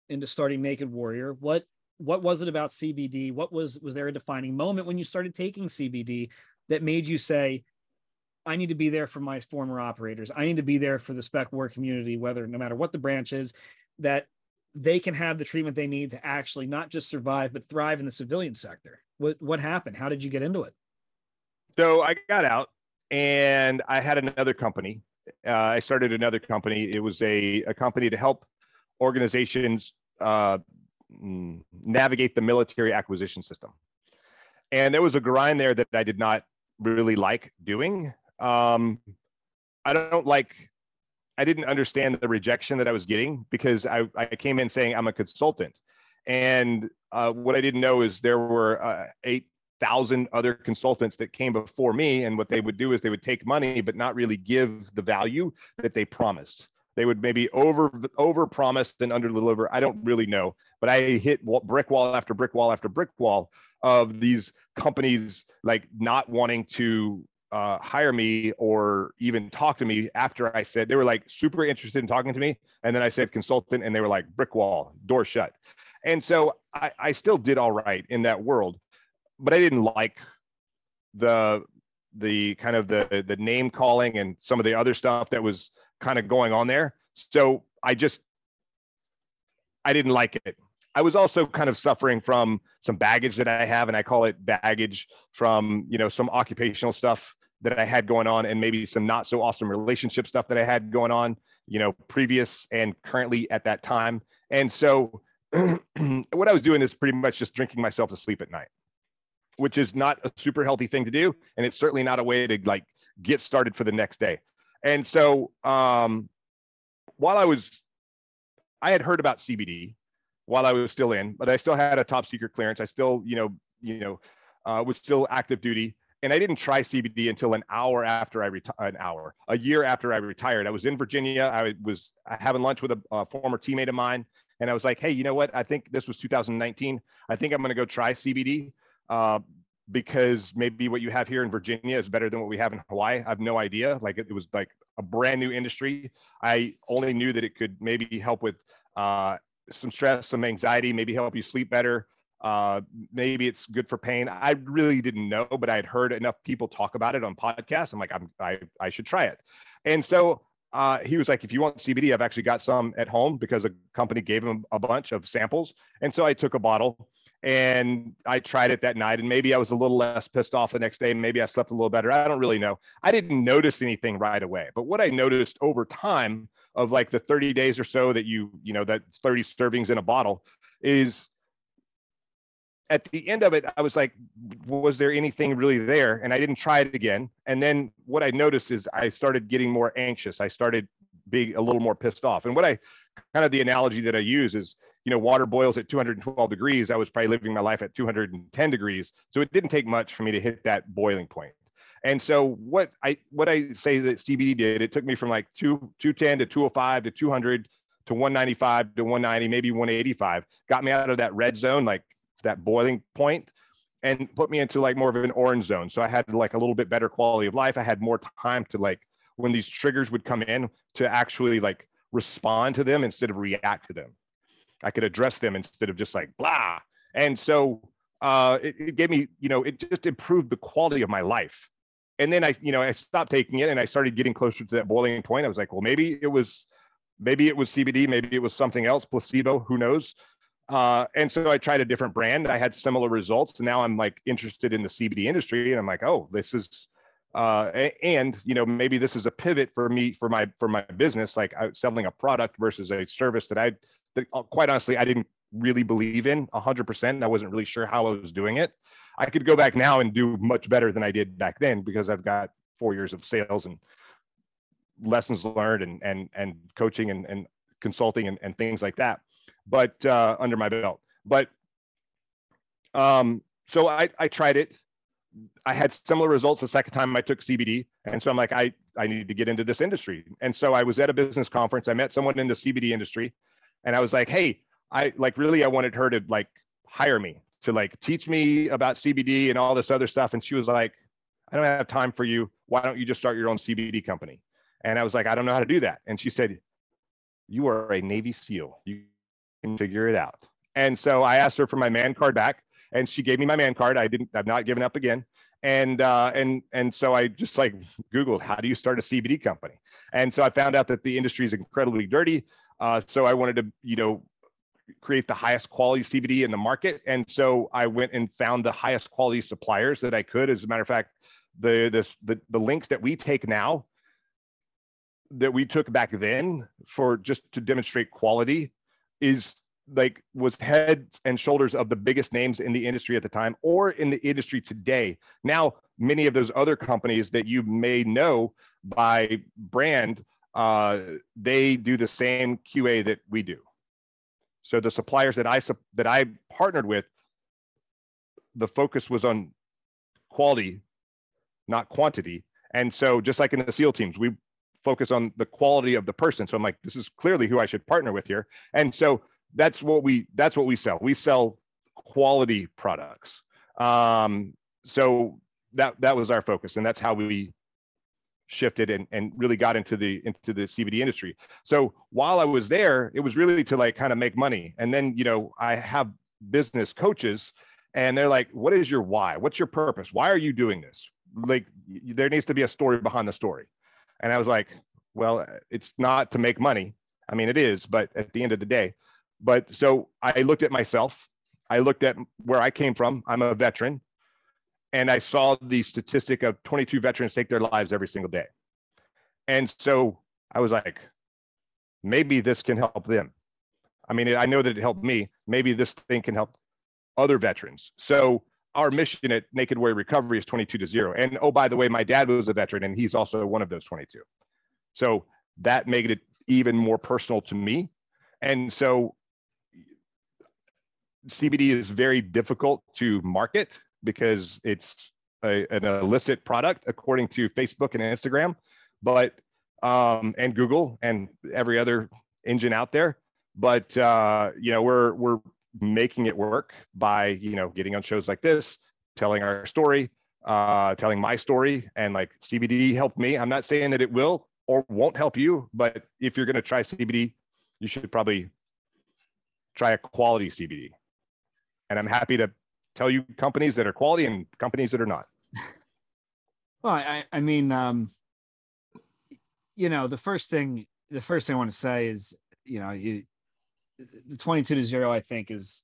into starting Naked Warrior. What what was it about CBD? What was was there a defining moment when you started taking CBD that made you say, I need to be there for my former operators. I need to be there for the spec war community, whether no matter what the branch is, that they can have the treatment they need to actually not just survive but thrive in the civilian sector. What what happened? How did you get into it? So I got out and I had another company. Uh, I started another company. It was a, a company to help organizations uh, mm, navigate the military acquisition system. And there was a grind there that I did not really like doing. Um, I don't like, I didn't understand the rejection that I was getting because I, I came in saying I'm a consultant. And uh, what I didn't know is there were uh, eight thousand other consultants that came before me and what they would do is they would take money but not really give the value that they promised. They would maybe over over promise and under deliver i don't really know but i hit brick wall after brick wall after brick wall of these companies like not wanting to uh, hire me or even talk to me after i said they were like super interested in talking to me. And then i said consultant and they were like brick wall door shut. And so I, I still did all right in that world but I didn't like the the kind of the the name calling and some of the other stuff that was kind of going on there. So I just I didn't like it. I was also kind of suffering from some baggage that I have, and I call it baggage from you know some occupational stuff that I had going on, and maybe some not so awesome relationship stuff that I had going on, you know, previous and currently at that time. And so, what I was doing is pretty much just drinking myself to sleep at night which is not a super healthy thing to do. And it's certainly not a way to like get started for the next day. And so um, while I was, I had heard about CBD while I was still in, but I still had a top secret clearance. I still, you know, you know, uh, was still active duty. And I didn't try CBD until an hour after I retired, an hour, a year after I retired. I was in Virginia. I was having lunch with a, a former teammate of mine. And I was like, hey, you know what? I think this was 2019. I think I'm going to go try CBD uh, because maybe what you have here in Virginia is better than what we have in Hawaii. I have no idea. Like it, it was like a brand new industry. I only knew that it could maybe help with uh, some stress, some anxiety, maybe help you sleep better. Uh, maybe it's good for pain. I really didn't know, but I had heard enough people talk about it on podcasts. I'm like, I'm, I, I should try it. And so uh, he was like, if you want CBD, I've actually got some at home because a company gave him a bunch of samples. And so I took a bottle and I tried it that night, and maybe I was a little less pissed off the next day. Maybe I slept a little better. I don't really know. I didn't notice anything right away, but what I noticed over time of like the 30 days or so that you, you know, that 30 servings in a bottle is at the end of it, I was like, was there anything really there? And I didn't try it again. And then what I noticed is I started getting more anxious. I started being a little more pissed off. And what I kind of the analogy that I use is, you know, water boils at 212 degrees. I was probably living my life at 210 degrees. So it didn't take much for me to hit that boiling point. And so what I what I say that CBD did, it took me from like two 210 to 205 to 200 to 195 to 190, maybe 185, got me out of that red zone, like that boiling point and put me into like more of an orange zone. So I had like a little bit better quality of life. I had more time to like when these triggers would come in to actually like respond to them instead of react to them. I could address them instead of just like blah. And so uh, it, it gave me, you know, it just improved the quality of my life. And then I, you know, I stopped taking it and I started getting closer to that boiling point. I was like, well, maybe it was, maybe it was CBD, maybe it was something else, placebo, who knows? Uh, and so I tried a different brand. I had similar results. And now I'm like interested in the CBD industry. And I'm like, oh, this is, uh, and you know, maybe this is a pivot for me for my for my business, like I, selling a product versus a service that I, that, uh, quite honestly, I didn't really believe in 100%. I wasn't really sure how I was doing it. I could go back now and do much better than I did back then because I've got four years of sales and lessons learned and and and coaching and, and consulting and, and things like that but uh, under my belt. But um, so I, I tried it. I had similar results the second time I took CBD. And so I'm like, I, I need to get into this industry. And so I was at a business conference. I met someone in the CBD industry and I was like, hey, I like really, I wanted her to like hire me to like teach me about CBD and all this other stuff. And she was like, I don't have time for you. Why don't you just start your own CBD company? And I was like, I don't know how to do that. And she said, You are a Navy SEAL. You can figure it out. And so I asked her for my man card back, and she gave me my man card. I didn't. I've not given up again. And uh, and and so I just like Googled how do you start a CBD company, and so I found out that the industry is incredibly dirty. Uh, so I wanted to you know create the highest quality CBD in the market, and so I went and found the highest quality suppliers that I could. As a matter of fact, the the the, the links that we take now that we took back then for just to demonstrate quality is like was head and shoulders of the biggest names in the industry at the time or in the industry today. Now, many of those other companies that you may know by brand, uh, they do the same QA that we do. So the suppliers that I that I partnered with, the focus was on quality, not quantity. And so just like in the SEAL teams, we focus on the quality of the person. So I'm like, this is clearly who I should partner with here. And so that's what we that's what we sell. We sell quality products. Um, so that that was our focus, and that's how we shifted and, and really got into the into the CBD industry. So while I was there, it was really to like kind of make money. And then you know I have business coaches, and they're like, "What is your why? What's your purpose? Why are you doing this?" Like there needs to be a story behind the story. And I was like, well, uh, it's not to make money. I mean, it is, but at the end of the day. But so I looked at myself. I looked at where I came from. I'm a veteran. And I saw the statistic of 22 veterans take their lives every single day. And so I was like, maybe this can help them. I mean, I know that it helped me. Maybe this thing can help other veterans. So our mission at Naked Warrior Recovery is 22 to zero. And oh, by the way, my dad was a veteran and he's also one of those 22. So that made it even more personal to me. And so CBD is very difficult to market because it's a, an illicit product according to Facebook and Instagram, but um, and Google and every other engine out there. But uh, you know, we're we're making it work by you know getting on shows like this telling our story uh telling my story. And like cbd helped me. I'm not saying that it will or won't help you but if you're going to try cbd you should probably try a quality cbd and i'm happy to tell you companies that are quality and companies that are not well i i mean um you know the first thing the first thing i want to say is you know you the 22 to 0 i think is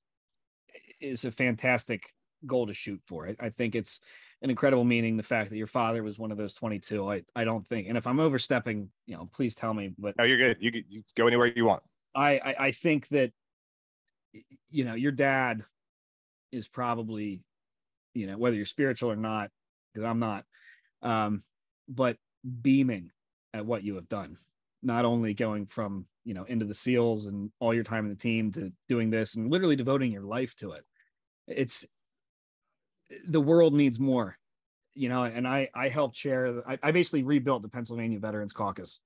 is a fantastic goal to shoot for. I, I think it's an incredible meaning. The fact that your father was one of those 22, I, I don't think, and if I'm overstepping, you know, please tell me, but no, you're good. You, you go anywhere you want. I, I, I think that, you know, your dad is probably, you know, whether you're spiritual or not, because I'm not, um, but beaming at what you have done, not only going from, you know, into the SEALs and all your time in the team to doing this and literally devoting your life to it. It's the world needs more, you know, and I, I helped chair, I, I basically rebuilt the Pennsylvania Veterans Caucus.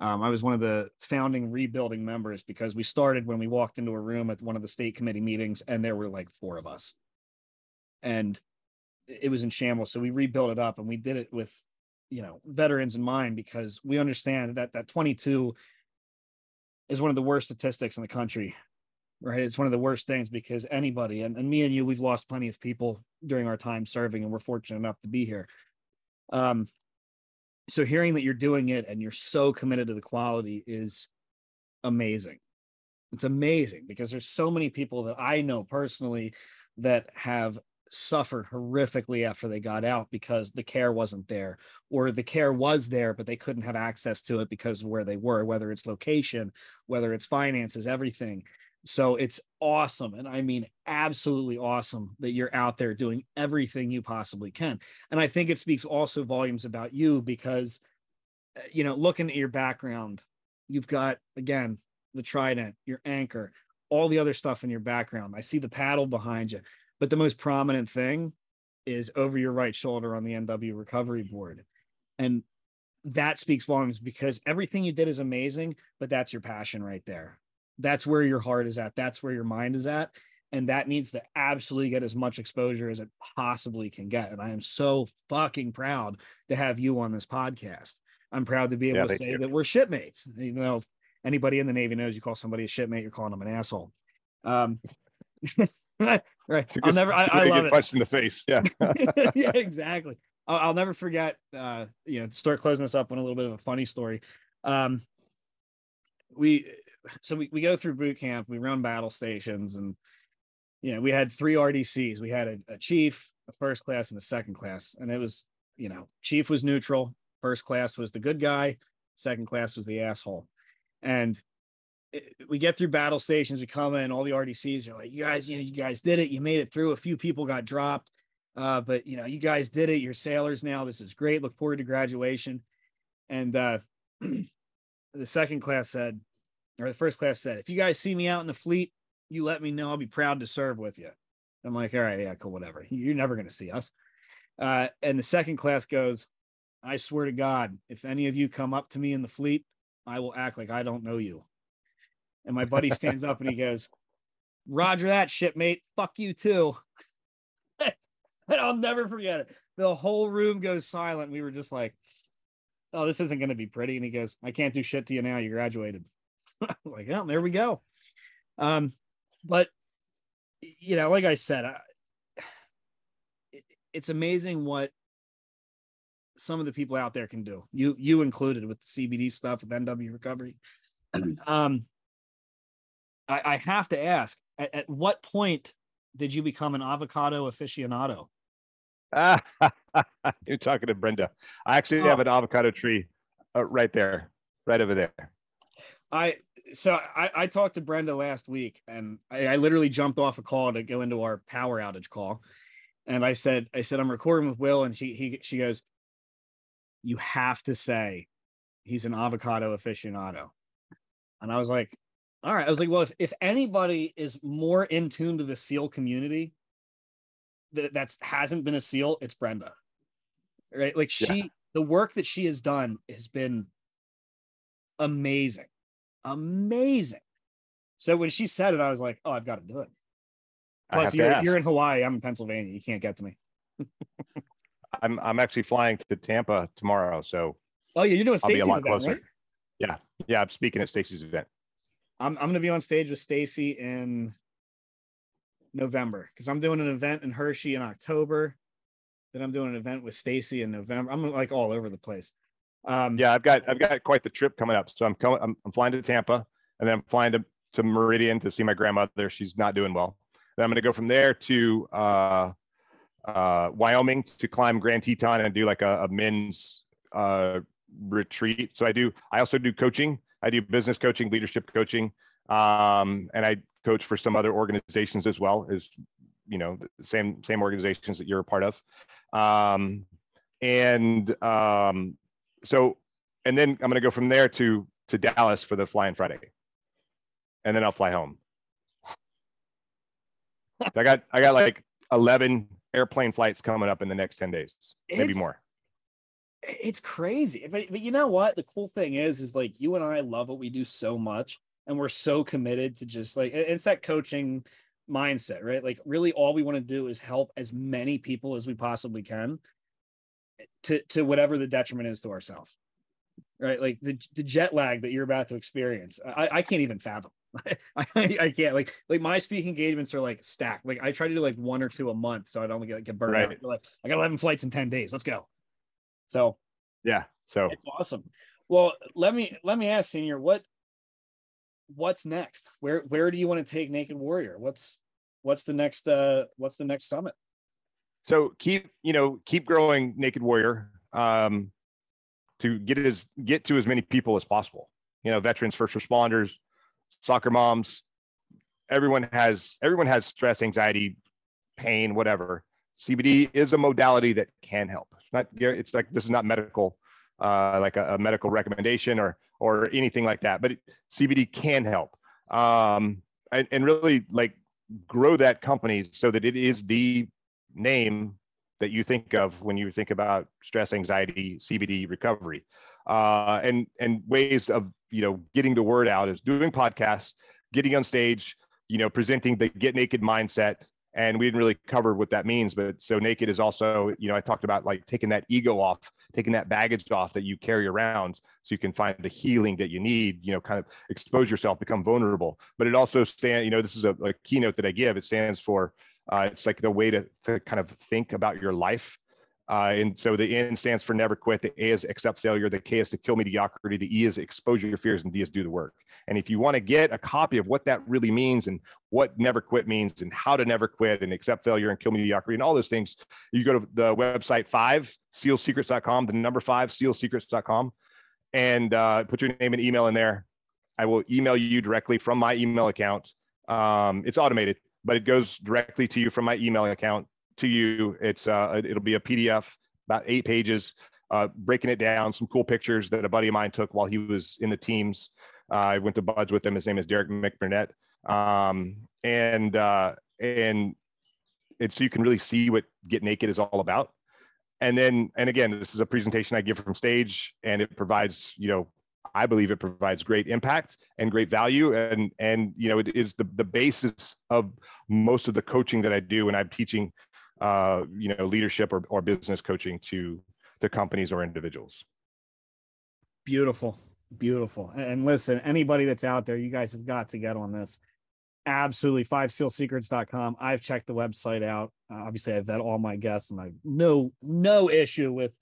Um, I was one of the founding rebuilding members because we started when we walked into a room at one of the state committee meetings and there were like four of us. And it was in shambles. So we rebuilt it up and we did it with, you know, veterans in mind because we understand that that 22 is one of the worst statistics in the country. Right. It's one of the worst things because anybody and, and me and you, we've lost plenty of people during our time serving and we're fortunate enough to be here. Um, so hearing that you're doing it and you're so committed to the quality is amazing. It's amazing because there's so many people that i know personally that have suffered horrifically after they got out because the care wasn't there or the care was there but they couldn't have access to it because of where they were whether it's location whether it's finances everything so it's awesome. And I mean, absolutely awesome that you're out there doing everything you possibly can. And I think it speaks also volumes about you because, uh, you know, looking at your background, you've got, again, the trident, your anchor, all the other stuff in your background. I see the paddle behind you. But the most prominent thing is over your right shoulder on the NW recovery board. And that speaks volumes because everything you did is amazing, but that's your passion right there that's where your heart is at that's where your mind is at and that needs to absolutely get as much exposure as it possibly can get and i am so fucking proud to have you on this podcast. I'm proud to be able yeah, to say you. that we're shipmates even though anybody in the navy knows you call somebody a shipmate you're calling them an asshole. Um right i'll never i, I love it. punch in the face yeah. Yeah exactly. I'll, I'll, never forget uh you know to start closing this up on a little bit of a funny story. Um we so we, we go through boot camp, we run battle stations, and you know, we had three RDCs. We had a, a chief, a first class, and a second class. And it was, you know, chief was neutral, first class was the good guy, second class was the asshole. And it, we get through battle stations, we come in, all the RDCs are like, you guys, you know, you guys did it, you made it through. A few people got dropped. Uh, but you know, you guys did it, you're sailors now. This is great. Look forward to graduation. And uh the second class said, or the first class said, if you guys see me out in the fleet, you let me know. I'll be proud to serve with you. I'm like, all right, yeah, cool, whatever. You're never going to see us. Uh, and the second class goes, I swear to God, if any of you come up to me in the fleet, I will act like I don't know you. And my buddy stands up and he goes, Roger that, shipmate. Fuck you too. and I'll never forget it. The whole room goes silent. We were just like, oh, this isn't going to be pretty. And he goes, I can't do shit to you now. You graduated. I was like, oh, there we go. Um, but you know, like I said, I, it, it's amazing what some of the people out there can do. You you included with the CBD stuff with NW recovery. um, I, I have to ask, at, at what point did you become an avocado aficionado? You're talking to Brenda. I actually oh. have an avocado tree uh, right there, right over there. I so I, I talked to Brenda last week and I, I literally jumped off a call to go into our power outage call. And I said, I said, I'm recording with Will. And she he she goes, You have to say he's an avocado aficionado. And I was like, all right. I was like, well, if, if anybody is more in tune to the SEAL community that that's hasn't been a SEAL, it's Brenda. Right. Like she yeah. the work that she has done has been amazing amazing. So when she said it, I was like, oh, I've got to do it. Plus, you're, you're in Hawaii. I'm in Pennsylvania. You can't get to me. I'm I'm actually flying to Tampa tomorrow. So oh yeah, you're doing Stacy's event, closer. right? Yeah, yeah. I'm speaking at Stacy's event. I'm I'm gonna be on stage with Stacy in November because I'm doing an event in Hershey in October. Then I'm doing an event with Stacy in November. I'm like all over the place. Um, yeah, I've got I've got quite the trip coming up. So I'm coming. I'm, I'm flying to Tampa, and then I'm flying to to Meridian to see my grandmother. She's not doing well. Then I'm going to go from there to uh, uh, Wyoming to climb Grand Teton and do like a, a men's uh, retreat. So I do. I also do coaching. I do business coaching, leadership coaching, um, and I coach for some other organizations as well as you know same same organizations that you're a part of. Um, and um, so, and then I'm going to go from there to to Dallas for the Flying Friday, and then I'll fly home. I got I got like 11 airplane flights coming up in the next 10 days, maybe It's- more. it's crazy. But, but you know what? The cool thing is is like you and i love what we do so much and we're so committed to just like it's that coaching mindset right? Like really all we want to do is help as many people as we possibly can to to whatever the detriment is to ourselves right like the, the jet lag that you're about to experience i i can't even fathom I, I can't like like my speaking engagements are like stacked like i try to do like one or two a month so i don't get like get burned out like i got 11 flights in 10 days let's go so Yeah. So it's awesome. Well, let me let me ask Senior, what what's next? Where where do you want to take Naked Warrior? What's what's the next uh what's the next summit? So keep you know keep growing naked warrior um, to get as get to as many people as possible. You know veterans first responders soccer moms everyone has everyone has stress anxiety pain whatever. Cbd is a modality that can help. It's not it's like this is not medical uh, like a, a medical recommendation or or anything like that but it, cbd can help. Um, and, and really like grow that company so that it is the name that you think of when you think about stress anxiety cbd recovery. Uh, and and ways of you know getting the word out is doing podcasts getting on stage you know presenting the get naked mindset. And we didn't really cover what that means but so naked is also you know i talked about like taking that ego off taking that baggage off that you carry around so you can find the healing that you need you know kind of expose yourself become vulnerable. But it also stand you know this is a, a keynote that i give. It stands for uh, it's like the way to, to kind of think about your life. Uh, and so the N stands for never quit. The A is accept failure. The K is to kill mediocrity. The E is exposure your fears, and D is do the work. And if you want to get a copy of what that really means and what never quit means and how to never quit and accept failure and kill mediocrity and all those things, you go to the website five sealsecrets.com, the number five sealsecrets.com, and uh, put your name and email in there. I will email you directly from my email account. Um, it's automated but it goes directly to you from my email account to you. It's uh, it'll be a PDF, about eight pages, uh, breaking it down. Some cool pictures that a buddy of mine took while he was in the teams. Uh, I went to buds with him. His name is Derek McBurnett, um, and uh, and it's so you can really see what Get Naked is all about. And then, and again, this is a presentation I give from stage, and it provides, you know, I believe it provides great impact and great value, and and you know, it is the the basis of most of the coaching that I do when I'm teaching, uh, you know, leadership or or business coaching to to companies or individuals. Beautiful. Beautiful. And- listen, anybody that's out there, you guys have got to get on this. Absolutely. Fivesealsecrets.com. I've checked the website out. Obviously, I've vet all my guests and I no no issue with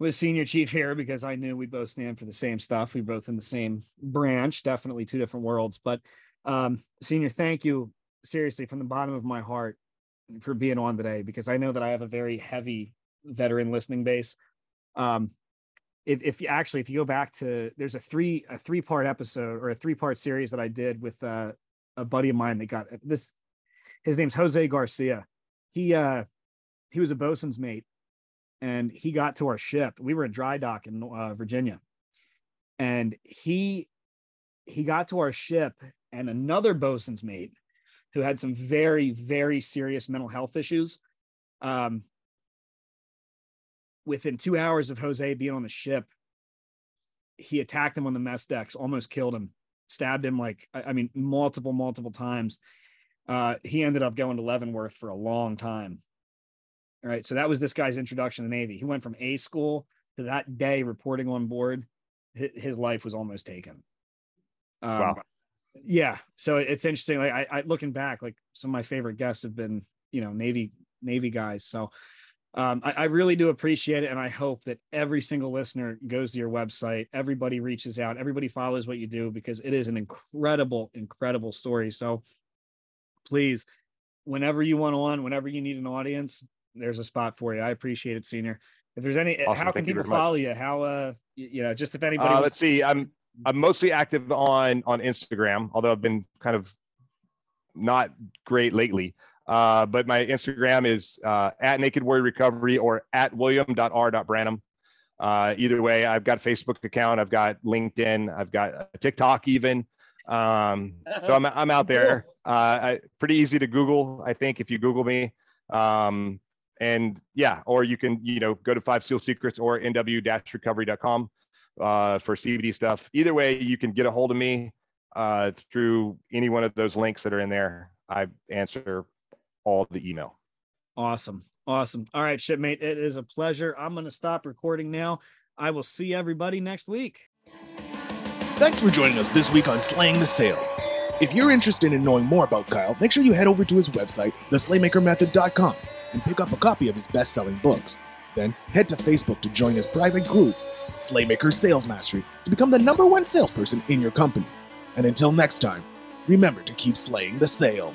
with senior chief here because I knew we both stand for the same stuff. We both in the same branch, definitely two different worlds. But um, senior, thank you seriously from the bottom of my heart for being on today because I know that I have a very heavy veteran listening base. Um, if, if you actually if you go back to there's a three a three part episode or a three part series that I did with uh, a buddy of mine that got this his name's Jose Garcia. He uh he was a bosun's mate and he got to our ship. We were in dry dock in uh, Virginia. And he he got to our ship and another bosun's mate who had some very very serious mental health issues um within 2 hours of Jose being on the ship he attacked him on the mess decks, almost killed him, stabbed him like I mean multiple multiple times. Uh, he ended up going to Leavenworth for a long time. All right, so that was this guy's introduction to the Navy. He went from A school to that day reporting on board. His, his life was almost taken. Um, Wow. Yeah, so it's interesting. Like I, I looking back, like some of my favorite guests have been, you know, Navy Navy guys. So um, I, I really do appreciate it, and I hope that every single listener goes to your website. Everybody reaches out. Everybody follows what you do because it is an incredible, incredible story. So please whenever you want on, whenever you need an audience, there's a spot for you. I appreciate it, senior. If there's any, Awesome. how can Thank you people much. follow you? How, uh, you know, just if anybody. Uh, let's see. I'm I'm mostly active on on Instagram, although I've been kind of not great lately. Uh, but my Instagram is uh, at Naked Warrior Recovery or at william.r.branum. Uh, either way, I've got a Facebook account, I've got LinkedIn, I've got a TikTok even. Um, so I'm I'm out there. Uh, I, pretty easy to Google, I think, if you Google me. Um, and yeah, or you can you know go to Five Seal Secrets or nw-recovery.com uh, for CBD stuff. Either way, you can get a hold of me uh, through any one of those links that are in there. I answer all the email. Awesome. Awesome. All right, shipmate. It is a pleasure. I'm going to stop recording now. I will see everybody next week. Thanks for joining us this week on Slaying the Sale. If you're interested in knowing more about Kyle, make sure you head over to his website, theslaymakermethod.com, and pick up a copy of his best selling books. Then head to Facebook to join his private group, Slaymaker Sales Mastery, to become the number one salesperson in your company. And until next time, remember to keep slaying the sale.